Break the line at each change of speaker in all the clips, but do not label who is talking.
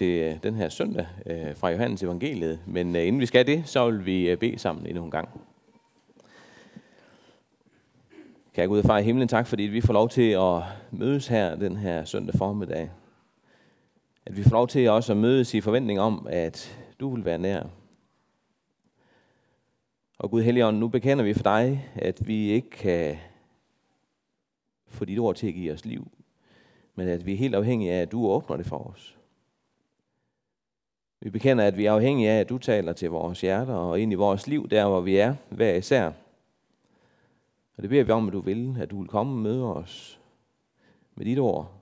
til øh, den her søndag øh, fra Johannes evangeliet. Men øh, inden vi skal det, så vil vi øh, bede sammen endnu en gang. Kære Gud og far i himlen, tak fordi vi får lov til at mødes her den her søndag formiddag. At vi får lov til også at mødes i forventning om, at du vil være nær. Og Gud Helligånd, nu bekender vi for dig, at vi ikke kan få dit ord til at give os liv, men at vi er helt afhængige af, at du åbner det for os. Vi bekender, at vi er afhængige af, at du taler til vores hjerter og ind i vores liv, der hvor vi er, hver især. Og det beder vi om, at du vil, at du vil komme og møde os med dit ord,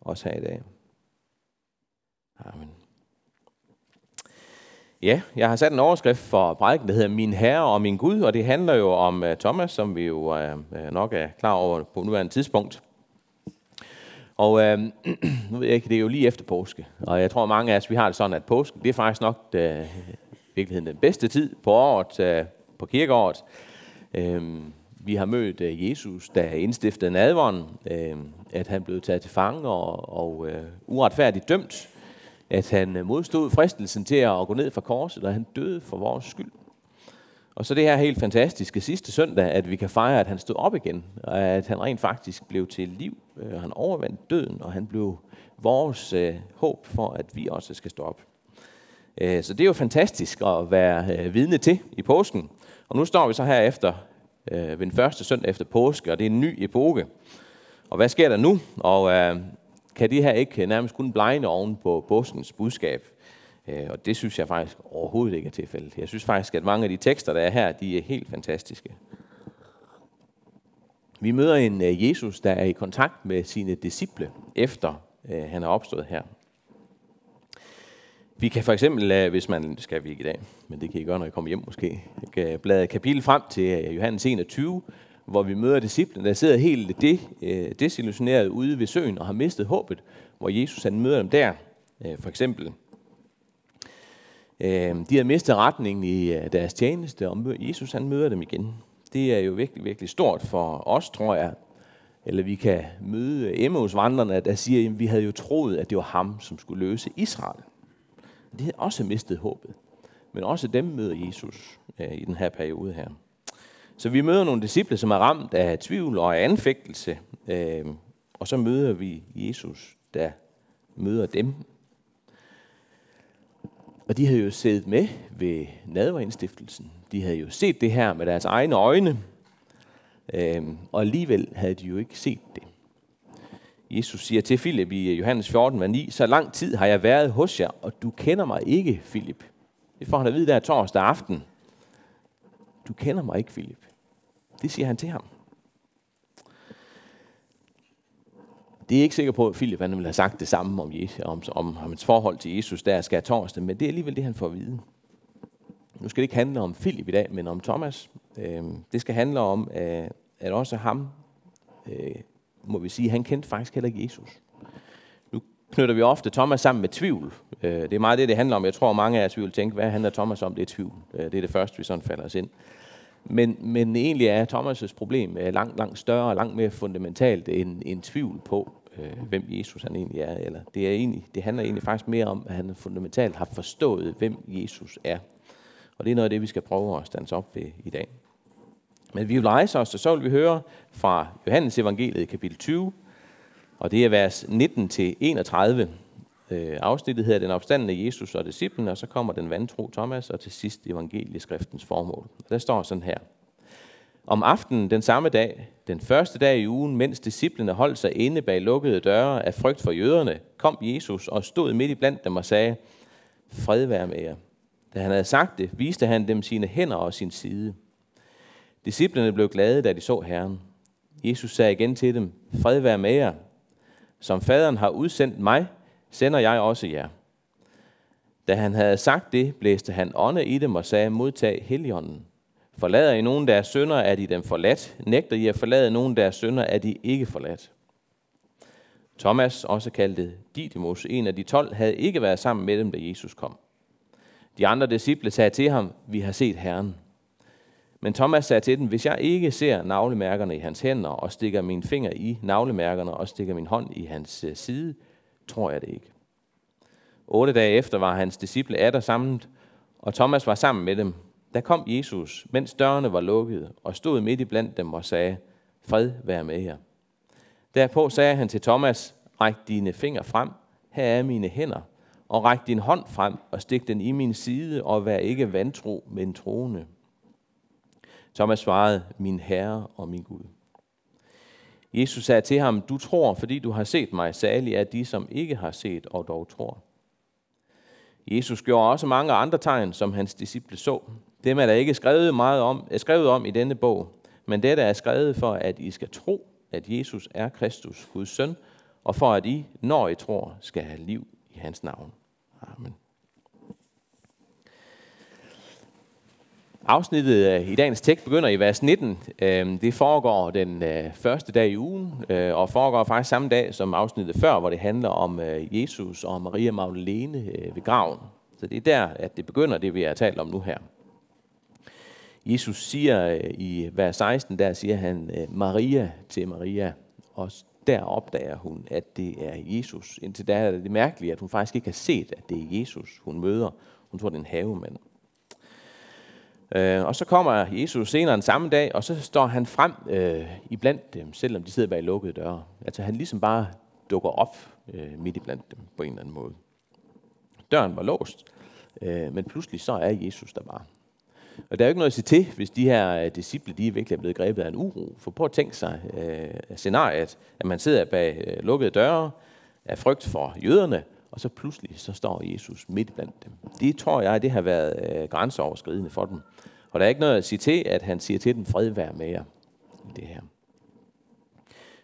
også her i dag. Amen. Ja, jeg har sat en overskrift for prædiken, der hedder Min Herre og Min Gud, og det handler jo om uh, Thomas, som vi jo uh, nok er klar over på nuværende tidspunkt. Og øh, nu ved jeg ikke, det er jo lige efter påske, og jeg tror mange af os, vi har det sådan, at påske, det er faktisk nok øh, det, virkeligheden den bedste tid på året, uh, på kirkeåret. Øh, vi har mødt øh, Jesus, der indstiftede nadvånd, øh, at han blev taget til fange og, og øh, uretfærdigt dømt, at han modstod fristelsen til at gå ned fra korset, og han døde for vores skyld. Og så det her helt fantastiske sidste søndag, at vi kan fejre, at han stod op igen, og at han rent faktisk blev til liv. og han overvandt døden, og han blev vores øh, håb for, at vi også skal stå op. Øh, så det er jo fantastisk at være øh, vidne til i påsken. Og nu står vi så her efter, øh, ved den første søndag efter påske, og det er en ny epoke. Og hvad sker der nu? Og øh, kan de her ikke nærmest kun blegne oven på påskens budskab. Øh, og det synes jeg faktisk overhovedet ikke er tilfældet. Jeg synes faktisk, at mange af de tekster, der er her, de er helt fantastiske. Vi møder en øh, Jesus, der er i kontakt med sine disciple, efter øh, han er opstået her. Vi kan for eksempel, øh, hvis man skal vi ikke i dag, men det kan I gøre, når I kommer hjem måske, kan blade kapitel frem til Johannes 21, hvor vi møder disciplen, der sidder helt det, desillusioneret ude ved søen og har mistet håbet, hvor Jesus han møder dem der, for eksempel. Øh, de har mistet retningen i øh, deres tjeneste, og Jesus han møder dem igen. Det er jo virkelig, virkelig stort for os, tror jeg. Eller vi kan møde øh, Emmaus vandrene, der siger, at vi havde jo troet, at det var ham, som skulle løse Israel. De havde også mistet håbet. Men også dem møder Jesus øh, i den her periode her. Så vi møder nogle disciple, som er ramt af tvivl og af anfægtelse, øh, og så møder vi Jesus, der møder dem. Og de havde jo siddet med ved nadverindstiftelsen. De havde jo set det her med deres egne øjne, Øhm, og alligevel havde de jo ikke set det. Jesus siger til Filip i Johannes 14, 9, så lang tid har jeg været hos jer, og du kender mig ikke, Filip. Det får han at vide der torsdag aften du kender mig ikke, Filip. Det siger han til ham. Det er ikke sikker på, at Philip han ville have sagt det samme om, Jesus, om, om, hans forhold til Jesus, der skal torsdag, men det er alligevel det, han får at vide. Nu skal det ikke handle om Philip i dag, men om Thomas. Øh, det skal handle om, øh, at også ham, øh, må vi sige, han kendte faktisk heller ikke Jesus. Nu knytter vi ofte Thomas sammen med tvivl. Øh, det er meget det, det handler om. Jeg tror, mange af os vil tænke, hvad handler Thomas om? Det er tvivl. Øh, det er det første, vi sådan falder os ind. Men, men egentlig er Thomas' problem øh, langt, langt større og langt mere fundamentalt end en tvivl på, øh, hvem Jesus han egentlig er. Eller det, er egentlig, det handler egentlig faktisk mere om, at han fundamentalt har forstået, hvem Jesus er. Og det er noget af det, vi skal prøve at stands op ved i dag. Men vi vil rejse os, og så vil vi høre fra Johannes evangeliet kapitel 20, og det er vers 19-31. Øh, afsnittet hedder Den opstandende Jesus og disciplen, og så kommer den vantro Thomas, og til sidst evangelieskriftens formål. Der står sådan her. Om aftenen den samme dag, den første dag i ugen, mens disciplene holdt sig inde bag lukkede døre af frygt for jøderne, kom Jesus og stod midt i blandt dem og sagde, fred være med jer. Da han havde sagt det, viste han dem sine hænder og sin side. Disciplene blev glade, da de så Herren. Jesus sagde igen til dem, fred være med jer. Som faderen har udsendt mig, sender jeg også jer. Da han havde sagt det, blæste han ånde i dem og sagde, modtag heligånden. Forlader I nogen deres sønder, er de dem forladt. Nægter I at forlade nogen deres sønder, er de ikke forladt. Thomas, også kaldet Didymus, en af de tolv, havde ikke været sammen med dem, da Jesus kom. De andre disciple sagde til ham, vi har set Herren. Men Thomas sagde til dem, hvis jeg ikke ser navlemærkerne i hans hænder, og stikker min finger i navlemærkerne, og stikker min hånd i hans øh, side, tror jeg det ikke. Otte dage efter var hans disciple atter samlet, og Thomas var sammen med dem. Der kom Jesus, mens dørene var lukkede, og stod midt i blandt dem og sagde, fred være med jer. Derpå sagde han til Thomas, ræk dine fingre frem, her er mine hænder, og ræk din hånd frem og stik den i min side, og vær ikke vantro, men troende. Thomas svarede, min Herre og min Gud. Jesus sagde til ham, du tror, fordi du har set mig, særlig er de, som ikke har set og dog tror. Jesus gjorde også mange andre tegn, som hans disciple så. Dem er der ikke skrevet meget om, er skrevet om i denne bog, men dette er skrevet for, at I skal tro, at Jesus er Kristus, Guds søn, og for at I, når I tror, skal have liv i hans navn. Amen. Afsnittet i dagens tekst begynder i vers 19. Øhm, det foregår den øh, første dag i ugen, øh, og foregår faktisk samme dag som afsnittet før, hvor det handler om øh, Jesus og Maria Magdalene ved graven. Så det er der, at det begynder, det vi har talt om nu her. Jesus siger i vers 16, der siger han Maria til Maria, og der opdager hun, at det er Jesus. Indtil da er det mærkeligt, at hun faktisk ikke har set, at det er Jesus, hun møder. Hun tror, det er en havemand. Øh, og så kommer Jesus senere den samme dag, og så står han frem øh, i blandt dem, selvom de sidder bag lukkede døre. Altså han ligesom bare dukker op øh, midt i blandt dem på en eller anden måde. Døren var låst, øh, men pludselig så er Jesus der bare. Og der er jo ikke noget at sige til, hvis de her øh, disciple, de virkelig er blevet grebet af en uro. For prøv at tænke sig øh, scenariet, at man sidder bag øh, lukkede døre af frygt for jøderne, og så pludselig så står Jesus midt blandt dem. Det tror jeg, det har været øh, grænseoverskridende for dem. Og der er ikke noget at sige til, at han siger til dem, fred være med jer i det her.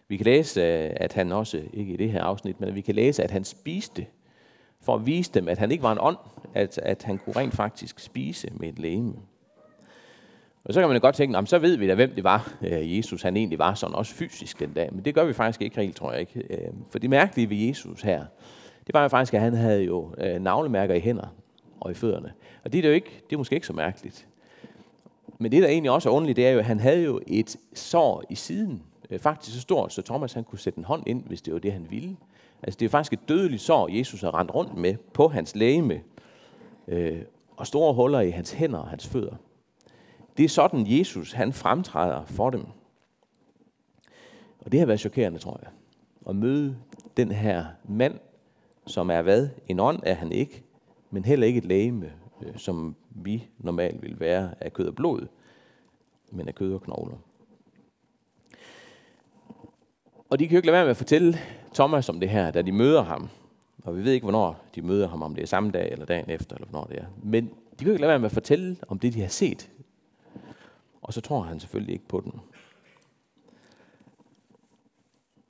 Vi kan læse, øh, at han også, ikke i det her afsnit, men vi kan læse, at han spiste, for at vise dem, at han ikke var en ånd, at, at han kunne rent faktisk spise med et lægeme. Og så kan man godt tænke, så ved vi da, hvem det var, øh, Jesus han egentlig var sådan også fysisk den dag. Men det gør vi faktisk ikke helt, tror jeg ikke. Øh, for det mærkelige ved Jesus her, det var jo faktisk, at han havde jo øh, navlemærker i hænder og i fødderne. Og det er, jo ikke, det er måske ikke så mærkeligt. Men det, der egentlig også er underligt, det er jo, at han havde jo et sår i siden. Øh, faktisk så stort, så Thomas han kunne sætte en hånd ind, hvis det var det, han ville. Altså det er faktisk et dødeligt sår, Jesus har rendt rundt med på hans lægeme. Øh, og store huller i hans hænder og hans fødder. Det er sådan, Jesus han fremtræder for dem. Og det har været chokerende, tror jeg. At møde den her mand, som er hvad? En ånd er han ikke, men heller ikke et lægeme, øh, som vi normalt vil være af kød og blod, men af kød og knogler. Og de kan jo ikke lade være med at fortælle Thomas om det her, da de møder ham. Og vi ved ikke, hvornår de møder ham, om det er samme dag eller dagen efter, eller hvornår det er. Men de kan jo ikke lade være med at fortælle om det, de har set. Og så tror han selvfølgelig ikke på den.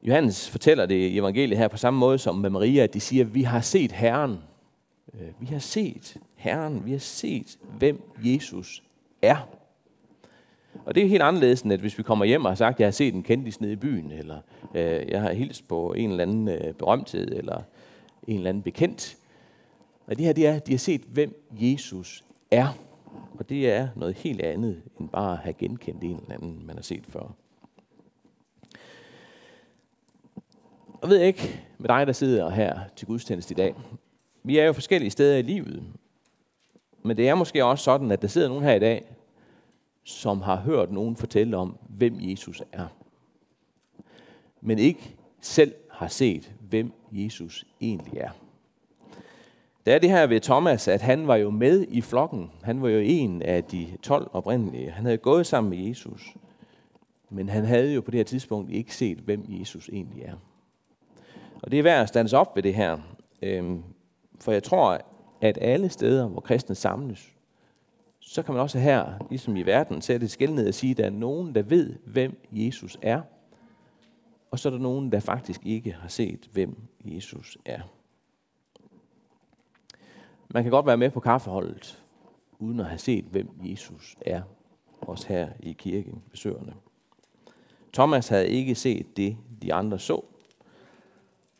Johannes fortæller det i evangeliet her på samme måde som med Maria, at de siger, vi har set Herren. Øh, vi har set Herren. Vi har set, hvem Jesus er. Og det er helt anderledes, end at hvis vi kommer hjem og har sagt, jeg har set en kendis nede i byen, eller øh, jeg har hilst på en eller anden øh, berømthed, eller en eller anden bekendt. Og det her, det er, de har set, hvem Jesus er. Og det er noget helt andet, end bare at have genkendt en eller anden, man har set før. Jeg ved ikke med dig, der sidder her til gudstjeneste i dag. Vi er jo forskellige steder i livet. Men det er måske også sådan, at der sidder nogen her i dag, som har hørt nogen fortælle om, hvem Jesus er. Men ikke selv har set, hvem Jesus egentlig er. Der er det her ved Thomas, at han var jo med i flokken. Han var jo en af de 12 oprindelige. Han havde gået sammen med Jesus. Men han havde jo på det her tidspunkt ikke set, hvem Jesus egentlig er. Og det er værd at stands op ved det her. Øhm, for jeg tror, at alle steder, hvor kristne samles, så kan man også her, ligesom i verden, sætte et skæld ned og sige, at der er nogen, der ved, hvem Jesus er, og så er der nogen, der faktisk ikke har set, hvem Jesus er. Man kan godt være med på kaffeholdet, uden at have set, hvem Jesus er, også her i kirken besøgerne. Thomas havde ikke set det, de andre så,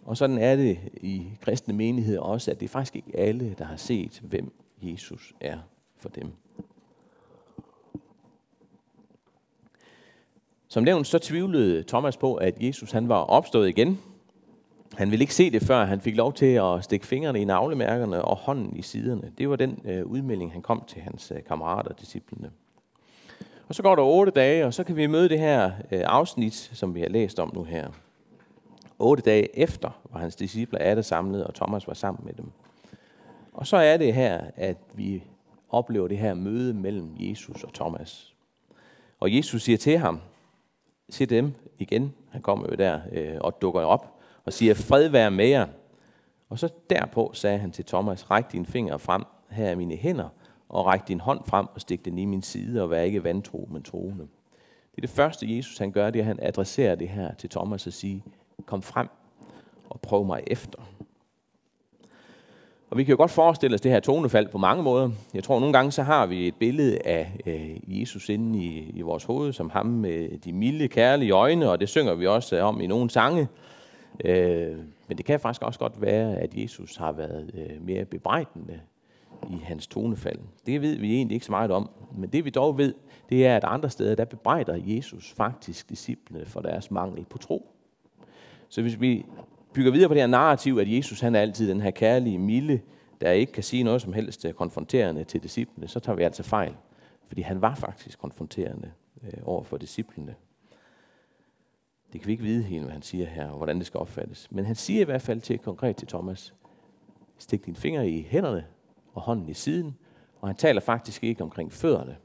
og sådan er det i kristne menigheder også, at det er faktisk ikke alle, der har set, hvem Jesus er for dem. Som nævnt, så tvivlede Thomas på, at Jesus han var opstået igen. Han ville ikke se det, før han fik lov til at stikke fingrene i navlemærkerne og hånden i siderne. Det var den øh, udmelding, han kom til hans øh, kammerater, disciplene. Og så går der otte dage, og så kan vi møde det her øh, afsnit, som vi har læst om nu her. Otte dage efter var hans disciple alle samlet, og Thomas var sammen med dem. Og så er det her, at vi oplever det her møde mellem Jesus og Thomas. Og Jesus siger til ham, se dem igen, han kommer jo der øh, og dukker op, og siger, fred være med jer. Og så derpå sagde han til Thomas, ræk dine fingre frem, her er mine hænder, og ræk din hånd frem og stik den i min side, og vær ikke vantro, men troende. Det er det første, Jesus han gør, det er, at han adresserer det her til Thomas og siger, kom frem og prøv mig efter. Og vi kan jo godt forestille os det her tonefald på mange måder. Jeg tror, nogle gange så har vi et billede af øh, Jesus inde i, i vores hoved, som ham med de milde, kærlige øjne, og det synger vi også øh, om i nogle sange. Øh, men det kan faktisk også godt være, at Jesus har været øh, mere bebrejdende i hans tonefald. Det ved vi egentlig ikke så meget om. Men det vi dog ved, det er, at andre steder, der bebrejder Jesus faktisk disciplene for deres mangel på tro. Så hvis vi bygger videre på det her narrativ, at Jesus han er altid den her kærlige, milde, der ikke kan sige noget som helst øh, konfronterende til disciplene, så tager vi altså fejl. Fordi han var faktisk konfronterende øh, over for disciplene. Det kan vi ikke vide helt, hvad han siger her, og hvordan det skal opfattes. Men han siger i hvert fald til konkret til Thomas, stik dine fingre i hænderne og hånden i siden, og han taler faktisk ikke omkring fødderne.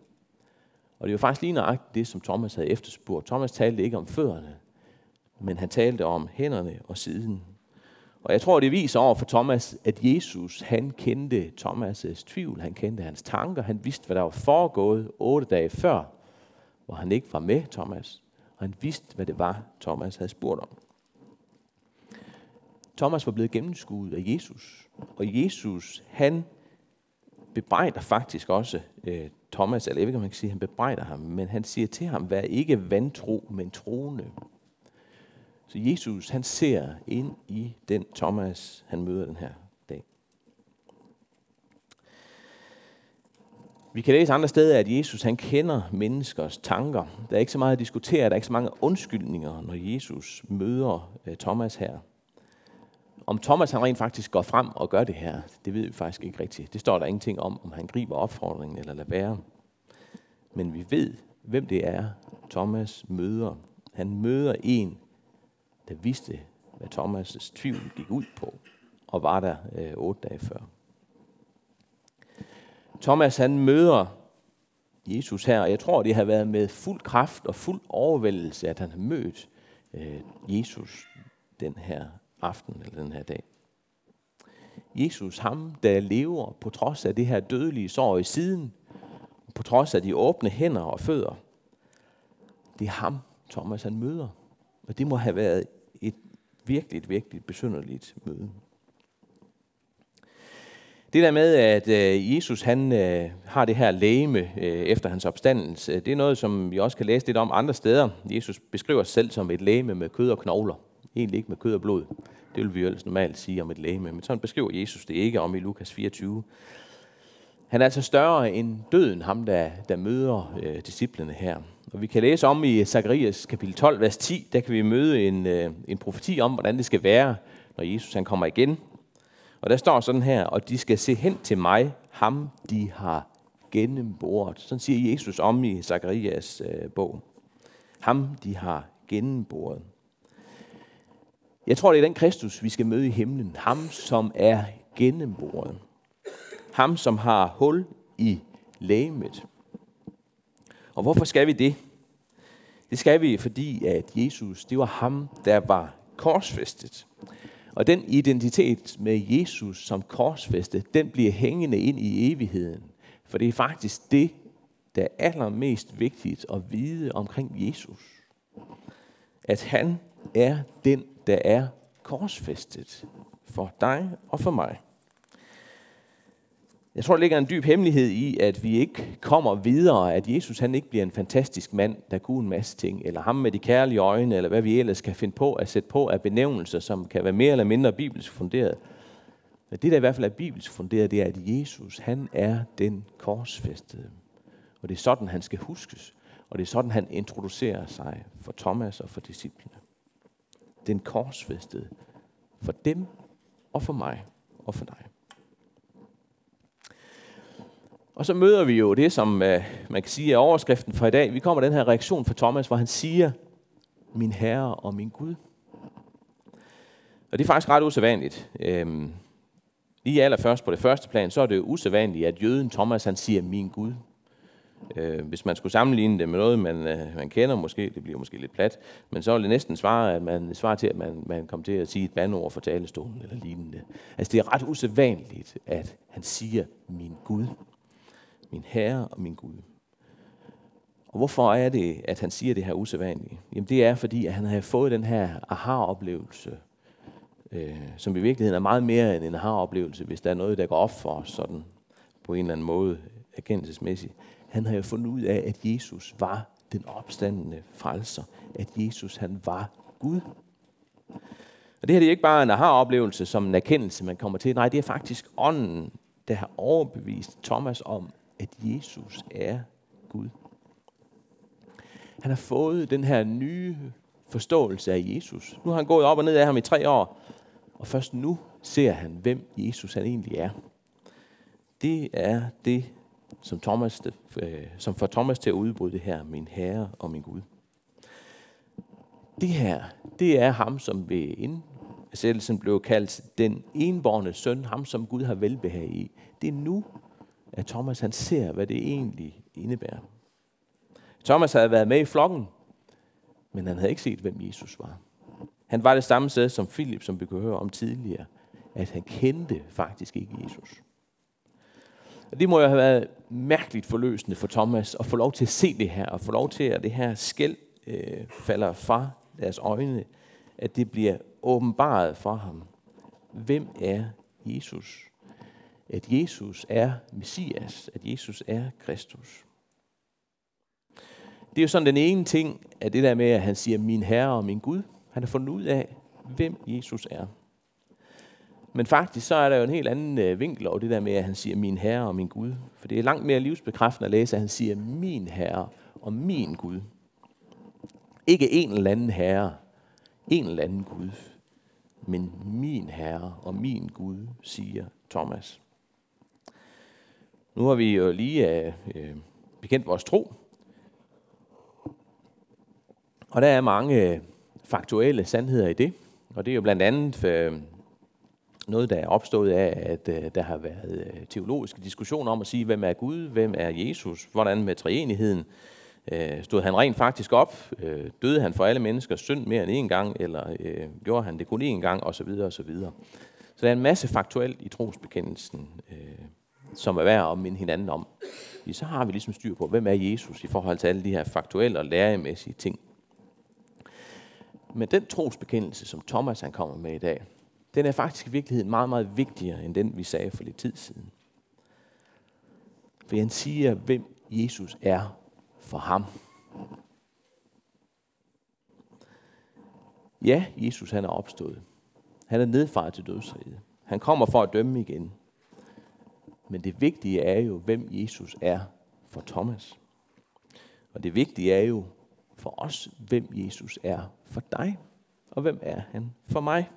Og det er jo faktisk lige nøjagtigt det, som Thomas havde efterspurgt. Thomas talte ikke om fødderne, men han talte om hænderne og siden. Og jeg tror, det viser over for Thomas, at Jesus, han kendte Thomas' tvivl, han kendte hans tanker, han vidste, hvad der var foregået otte dage før, hvor han ikke var med Thomas, og han vidste, hvad det var, Thomas havde spurgt om. Thomas var blevet gennemskuet af Jesus, og Jesus, han bebrejder faktisk også øh, Thomas, eller jeg ved ikke, om man kan sige, han bebrejder ham, men han siger til ham, vær ikke vantro, men troende. Så Jesus, han ser ind i den Thomas, han møder den her dag. Vi kan læse andre steder, at Jesus han kender menneskers tanker. Der er ikke så meget at diskutere, der er ikke så mange undskyldninger, når Jesus møder øh, Thomas her. Om Thomas han rent faktisk går frem og gør det her, det ved vi faktisk ikke rigtigt. Det står der ingenting om, om han griber opfordringen eller lader være. Men vi ved, hvem det er, Thomas møder. Han møder en, der vidste, hvad Thomas' tvivl gik ud på, og var der øh, otte dage før. Thomas han møder Jesus her, og jeg tror, det har været med fuld kraft og fuld overvældelse, at han har mødt øh, Jesus den her aften eller den her dag. Jesus, ham der lever på trods af det her dødelige sår i siden, på trods af de åbne hænder og fødder, det er ham, Thomas han møder. Og det må have været virkelig, virkelig besynderligt møde. Det der med, at øh, Jesus han øh, har det her læme øh, efter hans opstandelse, det er noget, som vi også kan læse lidt om andre steder. Jesus beskriver sig selv som et læme med kød og knogler. Egentlig ikke med kød og blod. Det vil vi jo ellers normalt sige om et læme. Men sådan beskriver Jesus det ikke om i Lukas 24. Han er altså større end døden, ham der, der møder øh, disciplene her. Og vi kan læse om i Zakarias kapitel 12, vers 10, der kan vi møde en, øh, en profeti om, hvordan det skal være, når Jesus han kommer igen. Og der står sådan her, og de skal se hen til mig, ham de har gennemboret. Sådan siger Jesus om i Zakarias øh, bog. Ham de har gennemboret. Jeg tror, det er den Kristus, vi skal møde i himlen. Ham, som er gennemboret. Ham, som har hul i lægemet. Og hvorfor skal vi det? Det skal vi, fordi at Jesus, det var ham, der var korsfæstet. Og den identitet med Jesus som korsfæstet, den bliver hængende ind i evigheden. For det er faktisk det, der er allermest vigtigt at vide omkring Jesus. At han er den, der er korsfæstet for dig og for mig. Jeg tror, der ligger en dyb hemmelighed i, at vi ikke kommer videre, at Jesus han ikke bliver en fantastisk mand, der kunne en masse ting, eller ham med de kærlige øjne, eller hvad vi ellers kan finde på at sætte på af benævnelser, som kan være mere eller mindre bibelsk funderet. Men det, der i hvert fald er bibelsk funderet, det er, at Jesus, han er den korsfæstede. Og det er sådan, han skal huskes. Og det er sådan, han introducerer sig for Thomas og for disciplene. Den korsfæstede For dem og for mig og for dig. Og så møder vi jo det, som øh, man kan sige er overskriften for i dag. Vi kommer den her reaktion fra Thomas, hvor han siger, min Herre og min Gud. Og det er faktisk ret usædvanligt. Øhm, lige allerførst på det første plan, så er det jo usædvanligt, at jøden Thomas, han siger, min Gud. Øh, hvis man skulle sammenligne det med noget, man, øh, man kender måske, det bliver måske lidt plat, men så vil det næsten svare, at man svarer til, at man, man kommer til at sige et bandord for talestolen eller lignende. Altså det er ret usædvanligt, at han siger, min Gud, min Herre og min Gud. Og hvorfor er det, at han siger det her usædvanlige? Jamen det er, fordi at han har fået den her aha-oplevelse, øh, som i virkeligheden er meget mere end en aha-oplevelse, hvis der er noget, der går op for os sådan på en eller anden måde erkendelsesmæssigt. Han har jo fundet ud af, at Jesus var den opstandende frelser. At Jesus, han var Gud. Og det her det er ikke bare en aha-oplevelse som en erkendelse, man kommer til. Nej, det er faktisk ånden, der har overbevist Thomas om, at Jesus er Gud. Han har fået den her nye forståelse af Jesus. Nu har han gået op og ned af ham i tre år, og først nu ser han, hvem Jesus han egentlig er. Det er det, som, Thomas, øh, som får Thomas til at udbryde det her, min Herre og min Gud. Det her, det er ham, som ved indsættelsen blev kaldt den enborne søn, ham som Gud har velbehag i. Det er nu, at Thomas han ser, hvad det egentlig indebærer. Thomas havde været med i flokken, men han havde ikke set, hvem Jesus var. Han var det samme sted som Philip, som vi kunne høre om tidligere, at han kendte faktisk ikke Jesus. Og det må jo have været mærkeligt forløsende for Thomas at få lov til at se det her, og få lov til, at det her skæld øh, falder fra deres øjne, at det bliver åbenbaret for ham. Hvem er Jesus? At Jesus er Messias, at Jesus er Kristus. Det er jo sådan den ene ting, at det der med, at han siger, min Herre og min Gud. Han har fundet ud af, hvem Jesus er. Men faktisk så er der jo en helt anden øh, vinkel over det der med, at han siger min herre og min Gud. For det er langt mere livsbekræftende at læse, at han siger min herre og min Gud. Ikke en eller anden herre, en eller anden Gud, men min herre og min Gud, siger Thomas. Nu har vi jo lige øh, øh, bekendt vores tro. Og der er mange øh, faktuelle sandheder i det. Og det er jo blandt andet øh, noget, der er opstået af, at øh, der har været øh, teologiske diskussioner om at sige, hvem er Gud, hvem er Jesus, hvordan med treenigheden. Øh, stod han rent faktisk op? Øh, døde han for alle menneskers synd mere end én gang, eller øh, gjorde han det kun én gang, osv. osv. Så der er en masse faktuelt i trosbekendelsen, øh, som er værd at minde hinanden om. Så har vi ligesom styr på, hvem er Jesus i forhold til alle de her faktuelle og læremæssige ting. Men den trosbekendelse, som Thomas han kommer med i dag, den er faktisk i virkeligheden meget, meget vigtigere end den, vi sagde for lidt tid siden. For han siger, hvem Jesus er for ham. Ja, Jesus han er opstået. Han er nedfaret til dødsriget. Han kommer for at dømme igen. Men det vigtige er jo, hvem Jesus er for Thomas. Og det vigtige er jo for os, hvem Jesus er for dig. Og hvem er han for mig?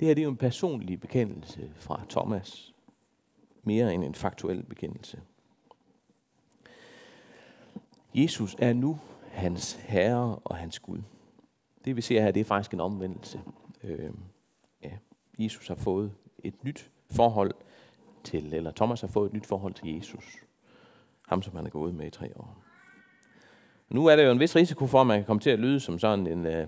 Det her det er jo en personlig bekendelse fra Thomas, mere end en faktuel bekendelse. Jesus er nu hans herre og hans Gud. Det vi ser her, det er faktisk en omvendelse. Øh, ja, Jesus har fået et nyt forhold til, eller Thomas har fået et nyt forhold til Jesus. Ham, som han er gået med i tre år. Nu er der jo en vis risiko for, at man kan komme til at lyde som sådan en, øh,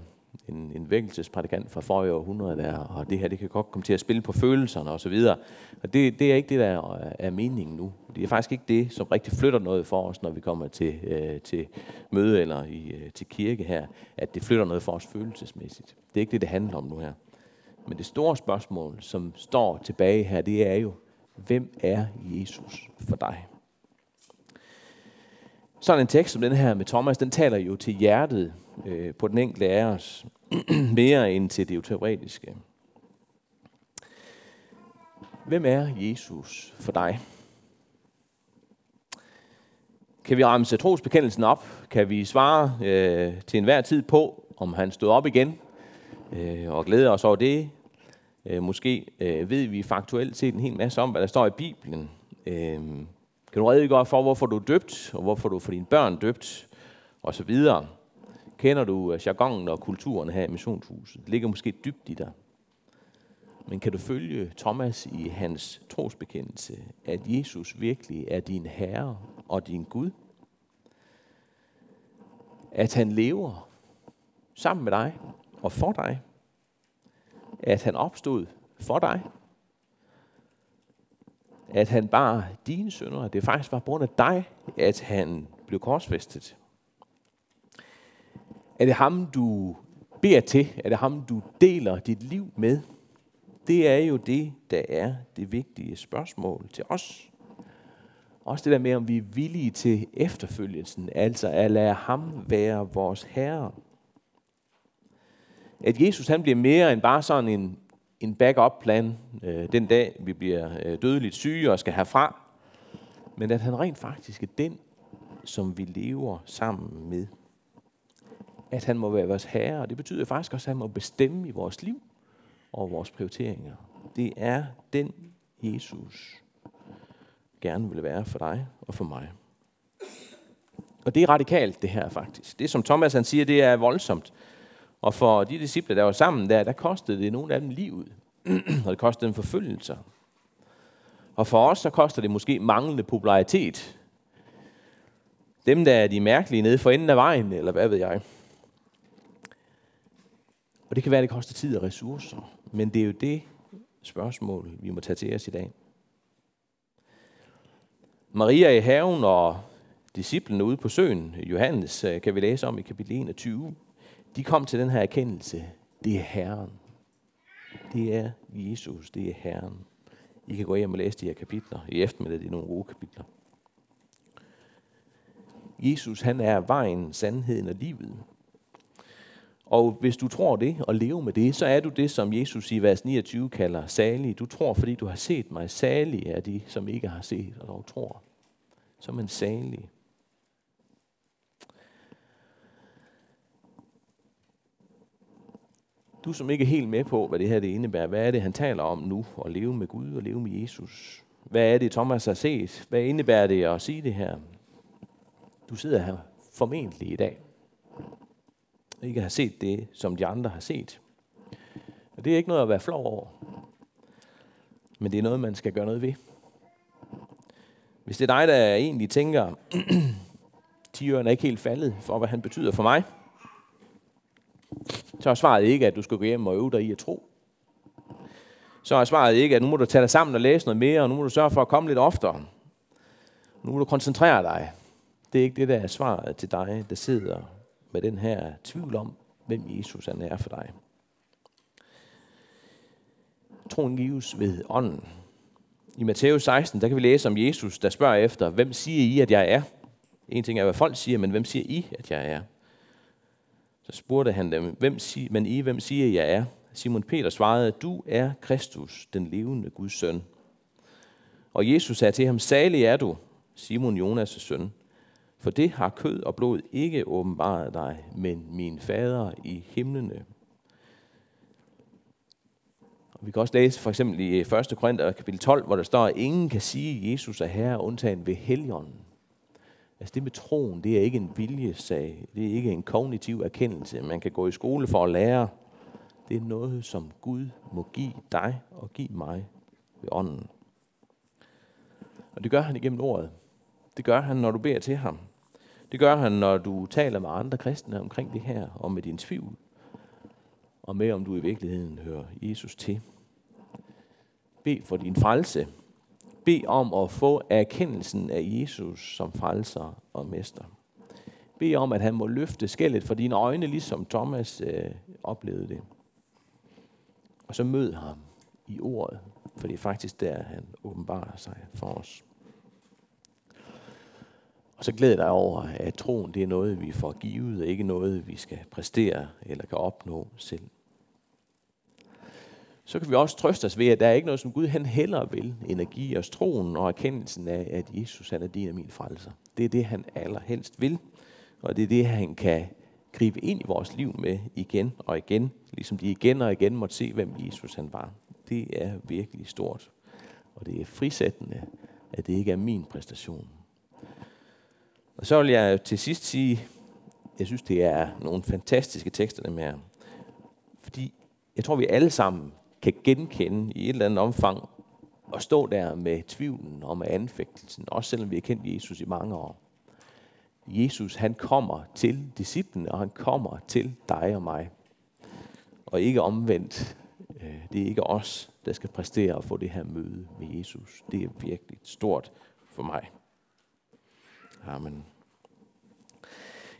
en, en vækkelsesprædikant fra forrige århundrede der, og det her det kan godt komme til at spille på følelserne osv. Og det, det er ikke det, der er, er meningen nu. Det er faktisk ikke det, som rigtig flytter noget for os, når vi kommer til, øh, til møde eller i, øh, til kirke her, at det flytter noget for os følelsesmæssigt. Det er ikke det, det handler om nu her. Men det store spørgsmål, som står tilbage her, det er jo, hvem er Jesus for dig? Sådan en tekst som den her med Thomas, den taler jo til hjertet øh, på den enkelte af os, mere end til det teoretiske. Hvem er Jesus for dig? Kan vi ramme trosbekendelsen op? Kan vi svare øh, til enhver tid på, om han stod op igen? øh, og glæde os over det. Øh, måske øh, ved vi faktuelt set en hel masse om, hvad der står i Bibelen. Øh, kan du redegøre for, hvorfor du er døbt, og hvorfor du får for dine børn døbt, og så videre. Kender du øh, jargonen og kulturen her i missionshuset? Det ligger måske dybt i dig. Men kan du følge Thomas i hans trosbekendelse, at Jesus virkelig er din Herre og din Gud? At han lever sammen med dig og for dig? At han opstod for dig? At han bar dine sønder? Det faktisk var på grund af dig, at han blev korsfæstet? Er det ham, du beder til? Er det ham, du deler dit liv med? Det er jo det, der er det vigtige spørgsmål til os. Også det der med, om vi er villige til efterfølgelsen, altså at lade ham være vores herre. At Jesus han bliver mere end bare sådan en, en backup-plan øh, den dag, vi bliver øh, dødeligt syge og skal herfra, men at han rent faktisk er den, som vi lever sammen med. At han må være vores herre, og det betyder faktisk også, at han må bestemme i vores liv og vores prioriteringer. Det er den Jesus gerne vil være for dig og for mig. Og det er radikalt, det her faktisk. Det, som Thomas han siger, det er voldsomt. Og for de disciple, der var sammen der, der kostede det nogle af dem livet. og det kostede dem forfølgelser. Og for os, så koster det måske manglende popularitet. Dem, der er de mærkelige nede for enden af vejen, eller hvad ved jeg. Og det kan være, at det koster tid og ressourcer. Men det er jo det spørgsmål, vi må tage til os i dag. Maria i haven og disciplene ude på søen, Johannes, øh, kan vi læse om i kapitel 21, de kom til den her erkendelse. Det er Herren. Det er Jesus. Det er Herren. I kan gå hjem og læse de her kapitler. I eftermiddag det er nogle gode kapitler. Jesus, han er vejen, sandheden og livet. Og hvis du tror det og lever med det, så er du det, som Jesus i vers 29 kalder salig. Du tror, fordi du har set mig. Salig er de, som ikke har set og dog tror. Som en salig. Du som ikke er helt med på, hvad det her det indebærer. Hvad er det, han taler om nu? At leve med Gud og leve med Jesus. Hvad er det, Thomas har set? Hvad indebærer det at sige det her? Du sidder her formentlig i dag ikke har set det, som de andre har set. Og det er ikke noget at være flov over. Men det er noget, man skal gøre noget ved. Hvis det er dig, der egentlig tænker, tiøren er ikke helt faldet for, hvad han betyder for mig, så er svaret ikke, at du skal gå hjem og øve dig i at tro. Så er svaret ikke, at nu må du tage dig sammen og læse noget mere, og nu må du sørge for at komme lidt oftere. Nu må du koncentrere dig. Det er ikke det, der er svaret til dig, der sidder med den her tvivl om, hvem Jesus han er for dig. Troen gives ved ånden. I Matthæus 16, der kan vi læse om Jesus, der spørger efter, hvem siger I, at jeg er? En ting er, hvad folk siger, men hvem siger I, at jeg er? Så spurgte han dem, hvem sig, men I, hvem siger jeg er? Simon Peter svarede, du er Kristus, den levende Guds søn. Og Jesus sagde til ham, salig er du, Simon Jonas' søn, for det har kød og blod ikke åbenbaret dig, men min fader i himlene. Og vi kan også læse for eksempel i 1. Korinther kapitel 12, hvor der står, at ingen kan sige, at Jesus er herre, undtagen ved helgen. Altså det med troen, det er ikke en viljesag. Det er ikke en kognitiv erkendelse. Man kan gå i skole for at lære. Det er noget, som Gud må give dig og give mig ved ånden. Og det gør han igennem ordet. Det gør han, når du beder til ham. Det gør han, når du taler med andre kristne omkring det her, og med din tvivl, og med om du i virkeligheden hører Jesus til. Bed for din frelse. Bed om at få erkendelsen af Jesus som frelser og mester. Bed om, at han må løfte skældet for dine øjne, ligesom Thomas øh, oplevede det. Og så mød ham i ordet, for det er faktisk der, han åbenbarer sig for os. Og så glæder dig over, at troen det er noget, vi får givet, og ikke noget, vi skal præstere eller kan opnå selv. Så kan vi også trøste os ved, at der er ikke noget, som Gud han heller vil, end at give os troen og erkendelsen af, at Jesus han er din og min frelser. Det er det, han allerhelst vil, og det er det, han kan gribe ind i vores liv med igen og igen, ligesom de igen og igen måtte se, hvem Jesus han var. Det er virkelig stort. Og det er frisættende, at det ikke er min præstation. Og så vil jeg til sidst sige, jeg synes, det er nogle fantastiske tekster, dem her. Fordi jeg tror, vi alle sammen kan genkende i et eller andet omfang og stå der med tvivlen og med anfægtelsen, også selvom vi har kendt Jesus i mange år. Jesus, han kommer til disciplene, og han kommer til dig og mig. Og ikke omvendt. Øh, det er ikke os, der skal præstere at få det her møde med Jesus. Det er virkelig stort for mig. Amen.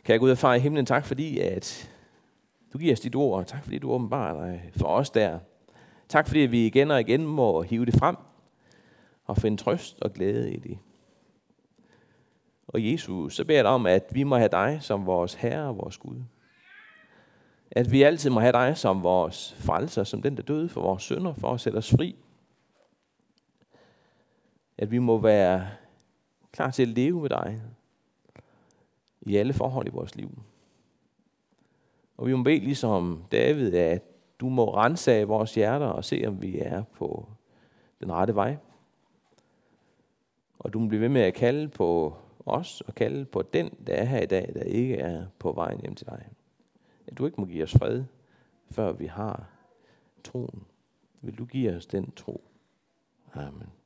Kan jeg gå ud og far i himlen, tak fordi, at du giver os dit ord, og tak fordi du åbenbarer dig for os der. Tak fordi vi igen og igen må hive det frem og finde trøst og glæde i det. Og Jesus, så beder jeg dig om, at vi må have dig som vores Herre og vores Gud. At vi altid må have dig som vores frelser, som den, der døde for vores sønder, for at sætte os fri. At vi må være klar til at leve med dig i alle forhold i vores liv. Og vi må bede ligesom David, at du må rense vores hjerter og se, om vi er på den rette vej. Og du må blive ved med at kalde på os og kalde på den, der er her i dag, der ikke er på vejen hjem til dig. At du ikke må give os fred, før vi har troen. Vil du give os den tro? Amen.